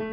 I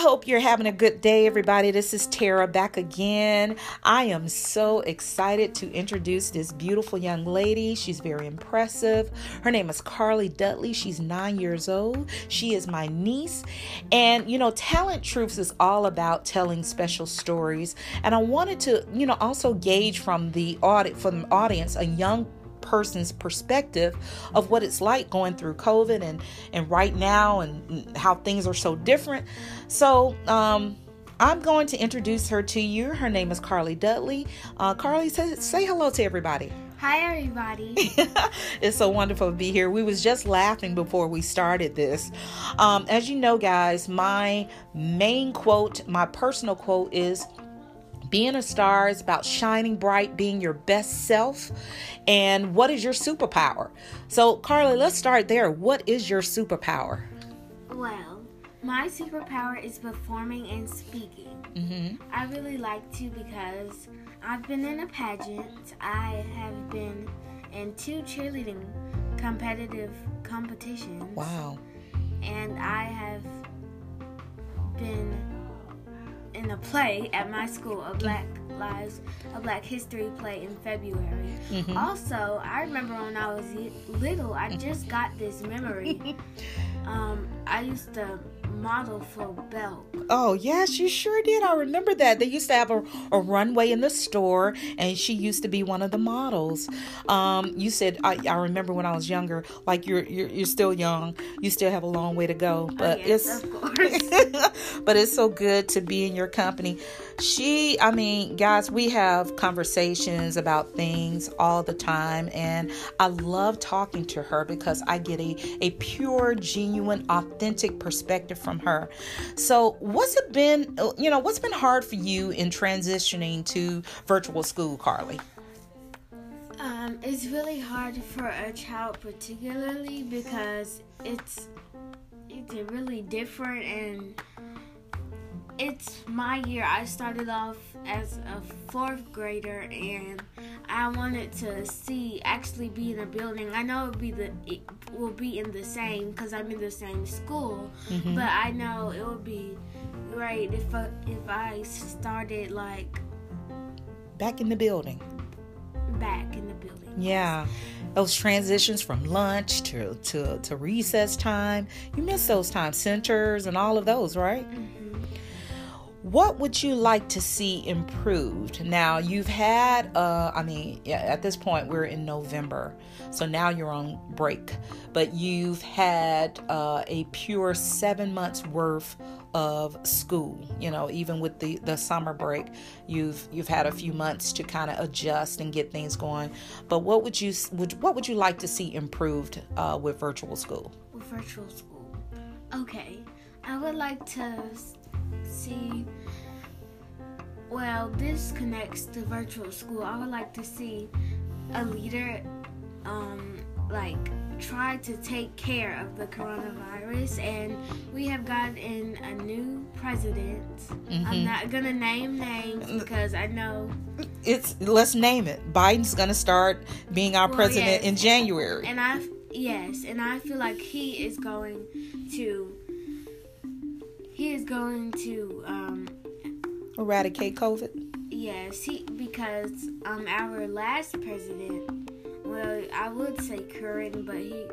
hope you're having a good day, everybody. This is Tara back again. I am so excited to introduce this beautiful young lady. She's very impressive. Her name is Carly Dudley. She's nine years old. She is my niece. And, you know, Talent Truths is all about telling special stories. And I wanted to, you know, also gauge from the audit from the audience a young person's perspective of what it's like going through COVID and and right now and how things are so different. So um, I'm going to introduce her to you. Her name is Carly Dudley. Uh, Carly, say, say hello to everybody. Hi everybody. it's so wonderful to be here. We was just laughing before we started this. Um, as you know, guys, my main quote, my personal quote is being a star is about shining bright, being your best self. And what is your superpower? So, Carly, let's start there. What is your superpower? Well, my superpower is performing and speaking. Mm-hmm. I really like to because I've been in a pageant. I have been in two cheerleading competitive competitions. Wow. And I have been in a play at my school, a Black Lives, a Black History play in February. Mm-hmm. Also, I remember when I was little, I just got this memory. um, I used to model for Belk. Oh, yes, you sure did. I remember that. They used to have a, a runway in the store, and she used to be one of the models. Um, you said, I, I remember when I was younger, like you're, you're, you're still young, you still have a long way to go. Oh, but oh, yes, it's, but it's so good to be in your company she i mean guys we have conversations about things all the time and i love talking to her because i get a, a pure genuine authentic perspective from her. So what's it been you know what's been hard for you in transitioning to virtual school carly? Um, it's really hard for a child particularly because it's it's really different and it's my year. I started off as a fourth grader, and I wanted to see actually be in a building. I know it'll be the it will be in the same because I'm in the same school, mm-hmm. but I know it would be great if I, if I started like back in the building. Back in the building. Yeah those transitions from lunch to, to, to recess time. You miss those time centers and all of those, right? Mm-hmm. What would you like to see improved? Now, you've had, uh, I mean, at this point, we're in November, so now you're on break, but you've had uh, a pure seven months worth of school you know even with the the summer break you've you've had a few months to kind of adjust and get things going. But what would you would what would you like to see improved uh, with virtual school? With virtual school. Okay. I would like to see. Well, this connects to virtual school. I would like to see a leader, um, like try to take care of the coronavirus, and we have gotten in a new president. Mm-hmm. I'm not gonna name names because I know it's. Let's name it. Biden's gonna start being our well, president yes. in January, and I yes, and I feel like he is going to he is going to um, eradicate COVID. Yes, he because um our last president, well, I would say current, but he.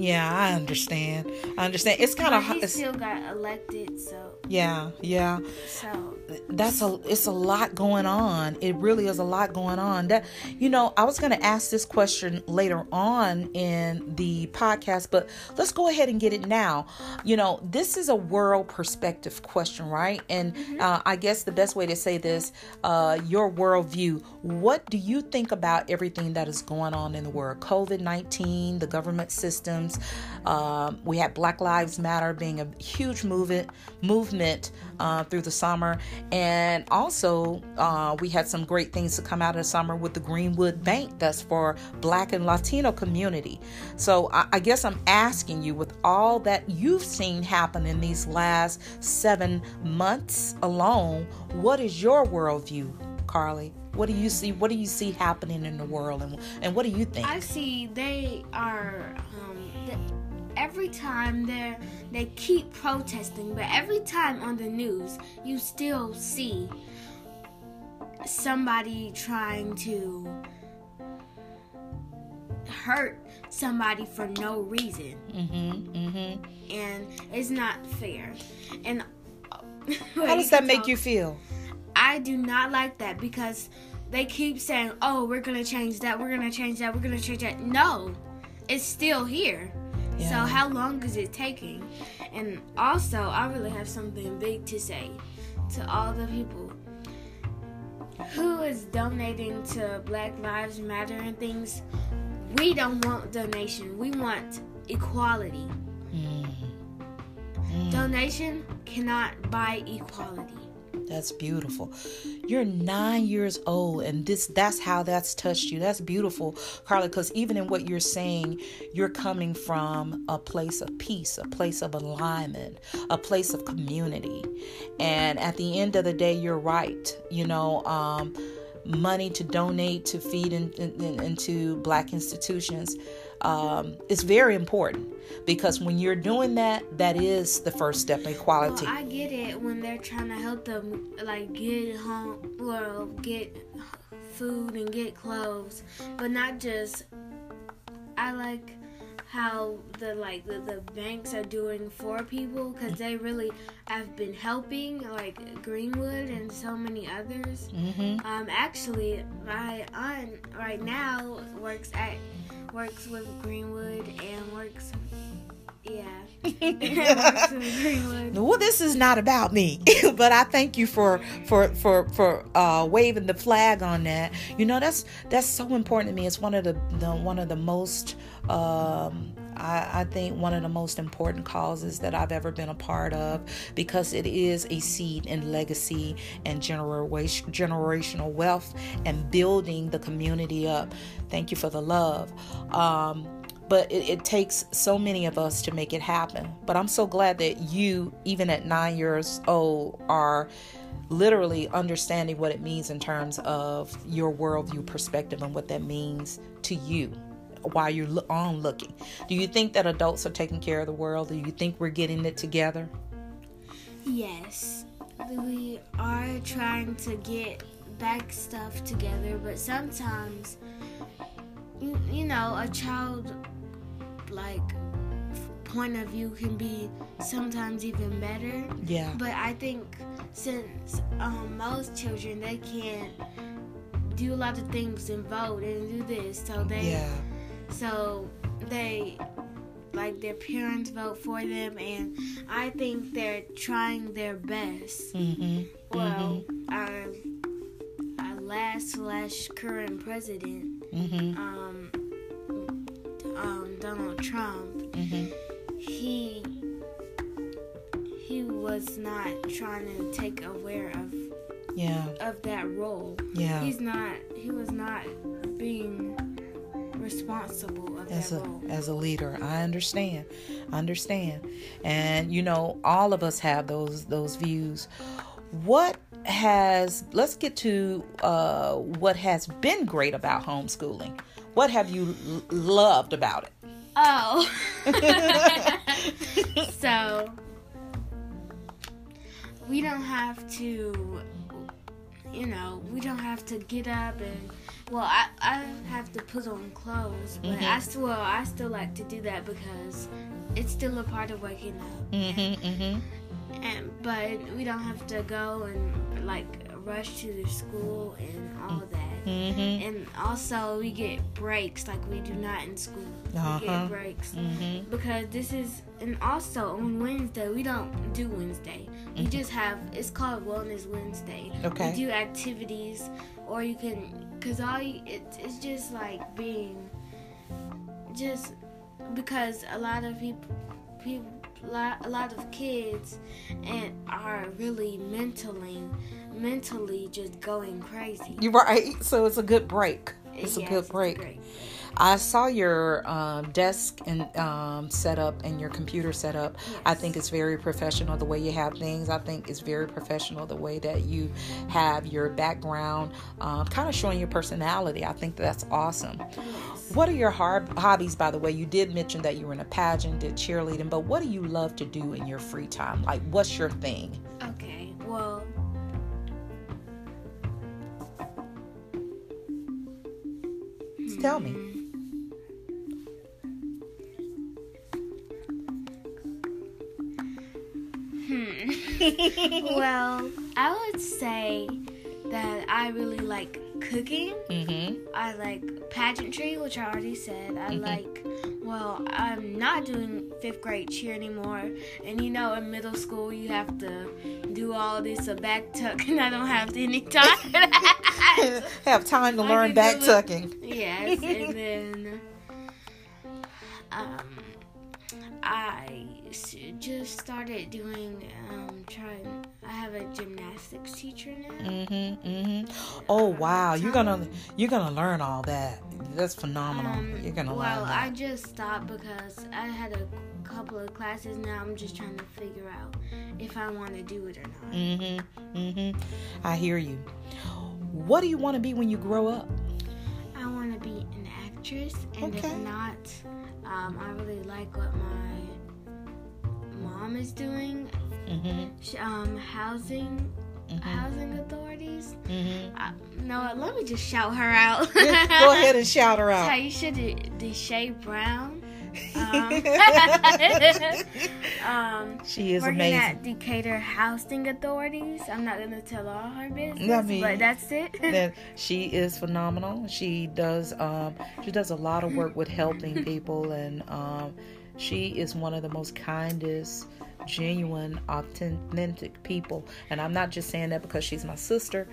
Yeah, I understand. I understand. It's kind of he still got elected, so yeah, yeah. So that's a it's a lot going on. It really is a lot going on. That you know, I was going to ask this question later on in the podcast, but let's go ahead and get it now. You know, this is a world perspective question, right? And mm-hmm. uh, I guess the best way to say this, uh, your worldview. What do you think about everything that is going on in the world? COVID nineteen, the government systems. Um, we had Black Lives Matter being a huge movement movement uh, through the summer and also, uh, we had some great things to come out of the summer with the Greenwood Bank that's for Black and Latino community. So I, I guess I'm asking you, with all that you've seen happen in these last seven months alone, what is your worldview, Carly? What do you see? What do you see happening in the world, and and what do you think? I see they are. Um, th- every time they they keep protesting, but every time on the news, you still see somebody trying to hurt somebody for no reason. Mm-hmm. Mm-hmm. And it's not fair. And how does that make you feel? I do not like that because they keep saying, "Oh, we're gonna change that. We're gonna change that. We're gonna change that." No, it's still here. Yeah. So how long is it taking? And also, I really have something big to say to all the people who is donating to Black Lives Matter and things. We don't want donation. We want equality. Mm. Mm. Donation cannot buy equality. That's beautiful. You're nine years old, and this that's how that's touched you. That's beautiful, Carly, because even in what you're saying, you're coming from a place of peace, a place of alignment, a place of community. And at the end of the day, you're right. You know, um, money to donate to feed in, in, into black institutions um, is very important because when you're doing that, that is the first step in equality. Well, I get it when they're trying to help them like get home, well, get food and get clothes, but not just. I like how the like the, the banks are doing for people because they really have been helping like greenwood and so many others mm-hmm. um actually my aunt right now works at works with greenwood and works yeah. well, this is not about me, but I thank you for for for for uh, waving the flag on that. You know, that's that's so important to me. It's one of the, the one of the most um, I, I, think one of the most important causes that I've ever been a part of because it is a seed in legacy and generation, generational wealth and building the community up. Thank you for the love. Um, but it, it, takes so many of us to make it happen. But I'm so glad that you, even at nine years old, are literally understanding what it means in terms of your worldview perspective and what that means to you while you're on looking. Do you think that adults are taking care of the world? Do you think we're getting it together? Yes. We are trying to get back stuff together, but sometimes, you know, a child like point of view can be sometimes even better. Yeah. But I think since um, most children they can't do a lot of things and vote and do this, so they yeah. So they like their parents vote for them, and I think they're trying their best. Mm-hmm. Well, mm-hmm. our our last slash current president, mm-hmm. um, um, Donald Trump, mm-hmm. he he was not trying to take aware of yeah of that role. Yeah, he's not. He was not being responsible as a role. as a leader. I understand, I understand, and you know, all of us have those those views. What has? Let's get to uh, what has been great about homeschooling. What have you l- loved about it? Oh, so we don't have to, you know, we don't have to get up and well, I, I have to put on clothes, but mm-hmm. I still well, I still like to do that because it's still a part of waking up. Mm-hmm, mm-hmm. And but we don't have to go and like rush to the school and all mm. that. Mm-hmm. And also we get breaks like we do not in school. Uh-huh. We get uh-huh. breaks mm-hmm. because this is and also on Wednesday we don't do Wednesday. We mm-hmm. just have it's called Wellness Wednesday. Okay. We do activities or you can Cause all you, it, it's just like being, just because a lot of people, people, a lot of kids, and are really mentally, mentally just going crazy. You're right. So it's a good break. It's yes, a good break. I saw your um, desk and um, setup and your computer setup. Yes. I think it's very professional the way you have things. I think it's very professional the way that you have your background, um, kind of showing your personality. I think that's awesome. What are your hobbies, by the way? You did mention that you were in a pageant, did cheerleading, but what do you love to do in your free time? Like, what's your thing? Okay, well, tell me. well, I would say that I really like cooking. Mm-hmm. I like pageantry, which I already said. I mm-hmm. like, well, I'm not doing fifth grade cheer anymore. And you know, in middle school, you have to do all this a back tuck, and I don't have any time have time to learn back tucking. Yes, and then um, I just started doing um, trying. I have a gymnastics teacher now. Mhm, mhm. Oh wow, you're gonna you're gonna learn all that. That's phenomenal. Um, you're gonna well, learn. Well, I just stopped because I had a couple of classes. Now I'm just trying to figure out if I want to do it or not. Mm-hmm. Mm-hmm. I hear you. What do you want to be when you grow up? I want to be an actress, and okay. if not, um, I really like what my mom is doing. Mm-hmm. Um, housing, mm-hmm. housing authorities. Mm-hmm. Uh, no, let me just shout her out. Go ahead and shout her out. Taisha Deshay Brown. Um, um, she is working amazing. at Decatur Housing Authorities. I'm not gonna tell all her business, I mean, but that's it. that she is phenomenal. She does um, she does a lot of work with helping people, and um, she is one of the most kindest genuine, authentic people. And I'm not just saying that because she's my sister.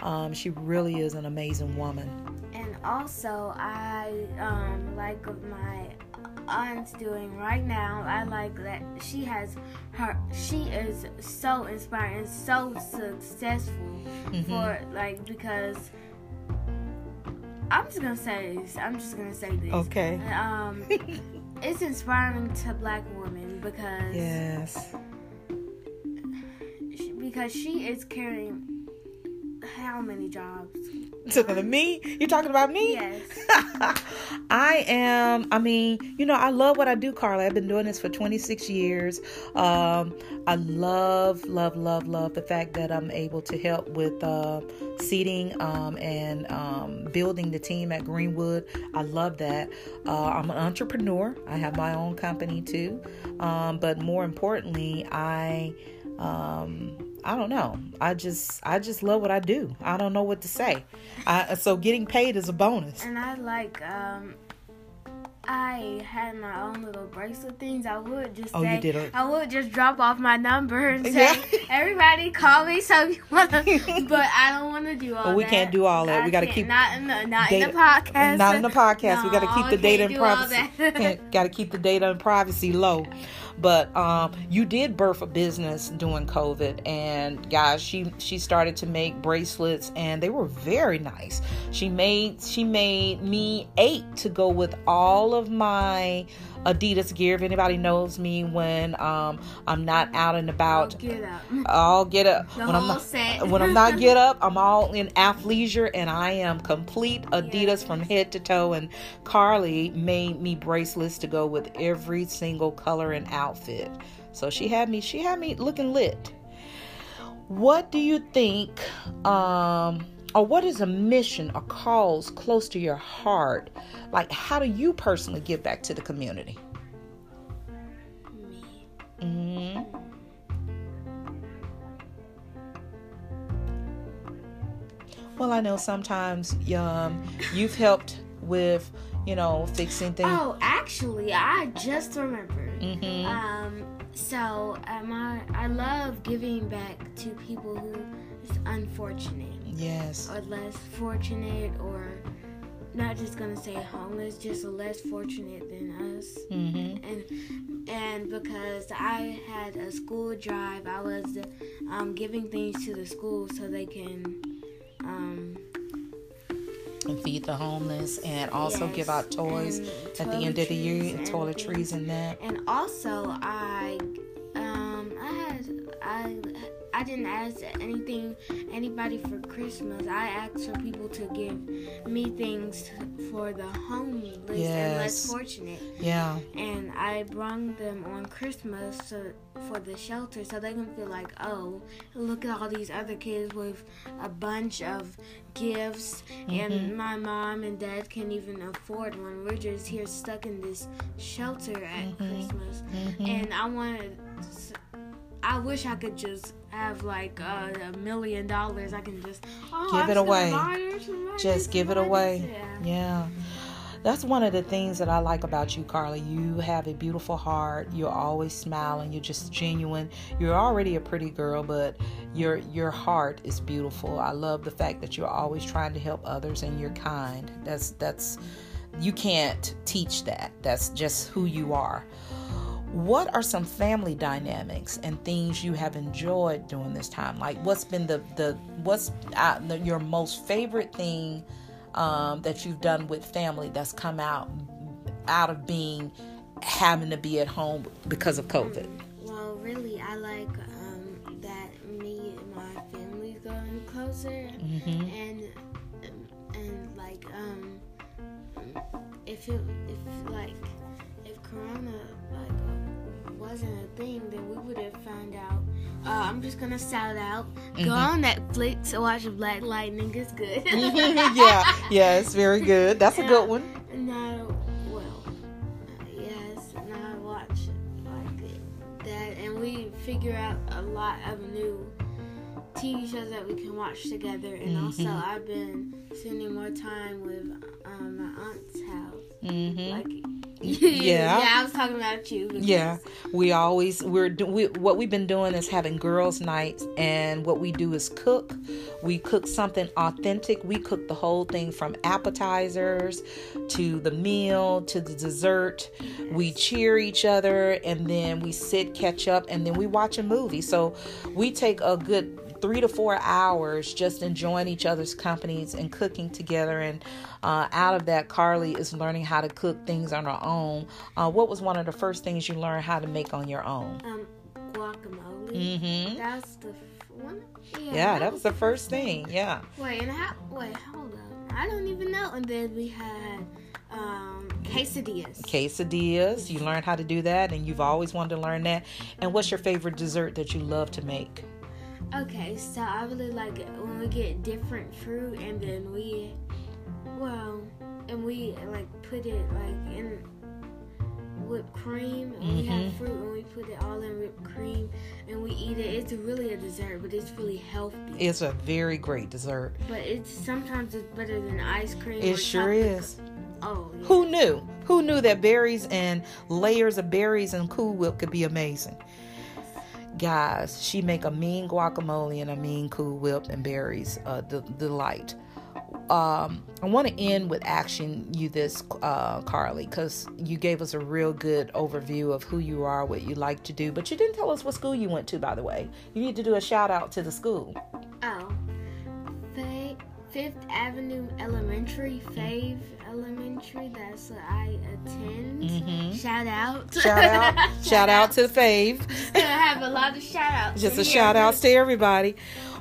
Um, she really is an amazing woman. And also, I um, like what my aunt's doing right now. I like that she has her. She is so inspiring and so successful mm-hmm. for like because. I'm just gonna say this. I'm just gonna say this. Okay. Um, it's inspiring to black women because yes, because she is carrying how many jobs? To the me? You're talking about me? Yes. I am. I mean, you know, I love what I do, Carly. I've been doing this for 26 years. Um, I love, love, love, love the fact that I'm able to help with uh, seating um, and um, building the team at Greenwood. I love that. Uh, I'm an entrepreneur. I have my own company too. Um, but more importantly, I um, I don't know. I just I just love what I do. I don't know what to say. I, so getting paid is a bonus. And I like um I had my own little bracelet things. I would just oh, say, you did I would just drop off my number and say, yeah. "Everybody call me." So you wanna, but I don't want to do all. Well, we that. can't do all that. I we got to keep not in the not data, in the podcast. Not in the podcast. No, we got to keep the data and privacy. got to keep the data and privacy low. But um, you did birth a business during COVID, and guys, she she started to make bracelets, and they were very nice. She made she made me eight to go with all of my Adidas gear. If anybody knows me when um, I'm not out and about, I'll get up. I'll get up. The when whole I'm not, set. when I'm not get up, I'm all in athleisure and I am complete Adidas yes. from head to toe. And Carly made me bracelets to go with every single color and outfit. So she had me. She had me looking lit. What do you think? Um, or what is a mission or cause close to your heart? Like, how do you personally give back to the community? Hmm Well, I know sometimes um, you've helped with, you know, fixing things. Oh, actually, I just remembered. Mm-hmm. Um, so um, I, I love giving back to people who is unfortunate. Yes. Or less fortunate, or not just gonna say homeless, just less fortunate than us. Mm-hmm. And and because I had a school drive, I was um, giving things to the school so they can um, and feed the homeless and also yes. give out toys and at the end of the year and toiletries and that and also i i I didn't ask anything anybody for Christmas. I asked for people to give me things for the homeless yes. and less fortunate. Yeah. And I brought them on Christmas for the shelter so they can feel like, oh, look at all these other kids with a bunch of gifts mm-hmm. and my mom and dad can't even afford one. We're just here stuck in this shelter at mm-hmm. Christmas. Mm-hmm. And I wanted I wish I could just have like uh, a million dollars. I can just oh, give it away. Just give it away. Yeah. yeah. That's one of the things that I like about you, Carly. You have a beautiful heart. You're always smiling. You're just genuine. You're already a pretty girl, but your your heart is beautiful. I love the fact that you're always trying to help others and you're kind. That's that's you can't teach that. That's just who you are. What are some family dynamics and things you have enjoyed during this time? Like, what's been the the what's uh, the, your most favorite thing um, that you've done with family that's come out out of being having to be at home because of COVID? Well, really, I like um, that me and my family's going closer, mm-hmm. and and like um, if it if like if Corona wasn't a thing, then we would have found out. Uh, I'm just gonna shout out. Mm-hmm. Go on Netflix and watch Black Lightning. It's good. yeah, yeah, it's very good. That's a good one. No, well, uh, yes, and I watch like that, and we figure out a lot of new TV shows that we can watch together. And mm-hmm. also, I've been spending more time with um, my aunt's house. Mm-hmm. Like yeah. yeah, I was talking about you. Yeah, we always we're we, what we've been doing is having girls' nights, and what we do is cook. We cook something authentic. We cook the whole thing from appetizers to the meal to the dessert. We cheer each other, and then we sit, catch up, and then we watch a movie. So we take a good three to four hours just enjoying each other's companies and cooking together. And uh, out of that, Carly is learning how to cook things on her own. Uh, what was one of the first things you learned how to make on your own? Um, guacamole. Mm-hmm. That's the one. Yeah, yeah that was the first thing. Yeah. Wait, and how? Wait, hold on. I don't even know. And then we had um, quesadillas. Quesadillas. You learned how to do that, and you've always wanted to learn that. And what's your favorite dessert that you love to make? Okay, so I really like it when we get different fruit and then we, well, and we like put it like in whipped cream. And mm-hmm. We have mm-hmm. fruit and we put it all in whipped cream and we eat it. It's really a dessert, but it's really healthy. It's a very great dessert. But it's sometimes it's better than ice cream. It sure is. Oh. Yeah. Who knew? Who knew that berries and layers of berries and Cool Whip could be amazing? Guys she make a mean guacamole and a mean cool whip and berries uh the delight um i want to end with asking you this uh carly because you gave us a real good overview of who you are what you like to do but you didn't tell us what school you went to by the way you need to do a shout out to the school oh Fifth Avenue Elementary, Fave Elementary. That's what I attend. Mm-hmm. Shout out. Shout out. shout out to Fave. I have a lot of shout outs. Just a shout outs to everybody.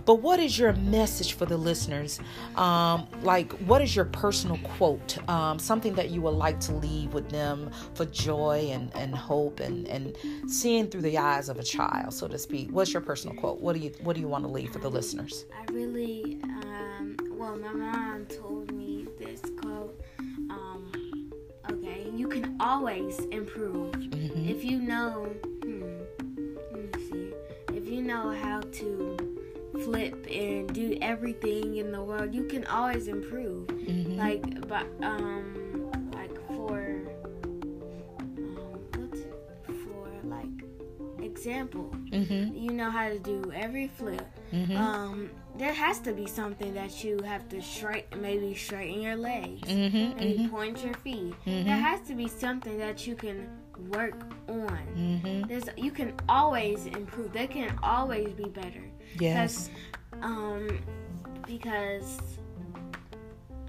But what is your message for the listeners? Um, like, what is your personal quote? Um, something that you would like to leave with them for joy and, and hope and, and seeing through the eyes of a child, so to speak. What's your personal quote? What do you What do you want to leave for the listeners? I really, um, well, my mom told me this quote. Um, okay, you can always improve mm-hmm. if you know. Know how to flip and do everything in the world, you can always improve. Mm-hmm. Like, but um, like for um, what's it? for like example, mm-hmm. you know how to do every flip. Mm-hmm. Um, there has to be something that you have to straighten, maybe straighten your legs, mm-hmm, maybe mm-hmm. point your feet. Mm-hmm. There has to be something that you can work on. Mm-hmm. There's you can always improve. They can always be better. Yes. Um, because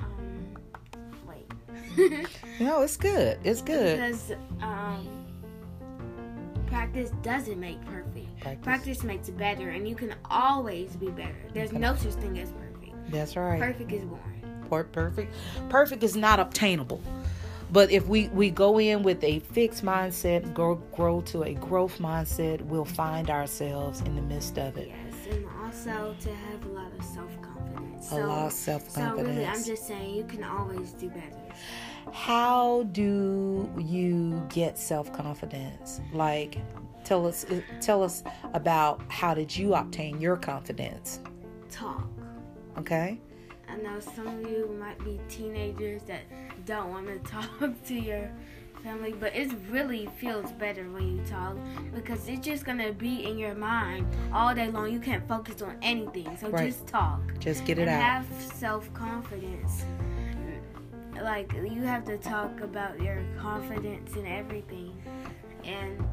um, wait. no, it's good. It's good. Because um, practice doesn't make perfect. Practice. Practice. makes better, and you can always be better. There's no such thing as perfect. That's right. Perfect is boring. Per- perfect perfect is not obtainable but if we we go in with a fixed mindset grow grow to a growth mindset we'll find ourselves in the midst of it Yes, and also to have a lot of self confidence. a lot of So really, I'm just saying you can always do better. how do you get self-confidence like tell us uh, tell us about how did you obtain your confidence Talk. okay I know some of you might be teenagers that don't want to talk to your family, but it really feels better when you talk because it's just gonna be in your mind all day long. You can't focus on anything, so Right. just talk just get it out have self confidence. Like you have to talk about your confidence and everything, and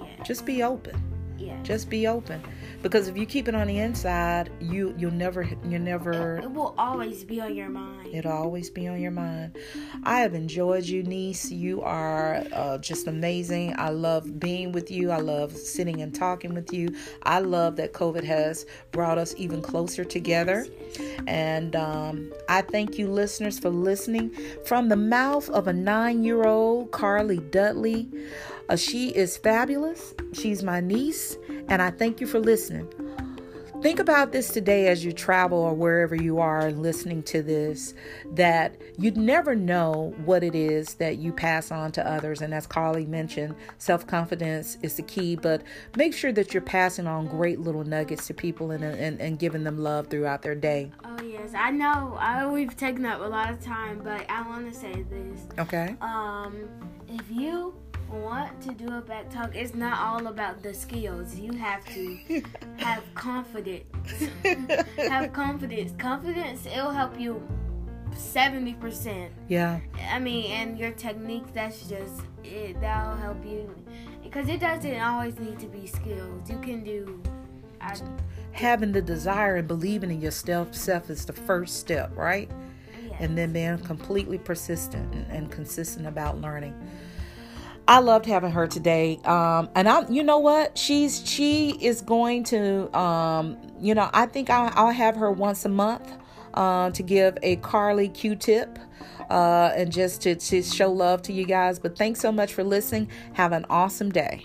yeah, just be open yeah. just be open because if you keep it on the inside you you'll never you'll never It will always be on your mind. It'll always be on your mind. I have enjoyed you, niece. You are uh, just amazing. I love being with you. I love sitting and talking with you. I love that COVID has brought us even closer together. And um, I thank you, listeners, for listening. From the mouth of a nine year old, Carly Dudley. Uh, she is fabulous. She's my niece. And I thank you for listening. Think about this today as you travel or wherever you are listening to this that you'd never know what it is that you pass on to others. And as Carly mentioned, self confidence is the key, but make sure that you're passing on great little nuggets to people and, and, and giving them love throughout their day. Oh yes, I know. I we've taken up a lot of time, but I want to say this. Okay? Um, if you want to do a back tuck, it's not all about the skills. You have to have confidence. have confidence. Confidence. It'll help you seventy percent. Yeah. I mean, and your technique. That's just it. That'll help you because it doesn't always need to be skills. You can do. I, Having the desire and believing in yourself self is the first step, right? yeah. and then being completely persistent and consistent about learning. I loved having her today, um, and I, you know what, she's she is going to, um, you know, I think I'll, I'll have her once a month uh, to give a Carly Q-tip. Uh, and just to, to show love to you guys. But thanks so much for listening. Have an awesome day.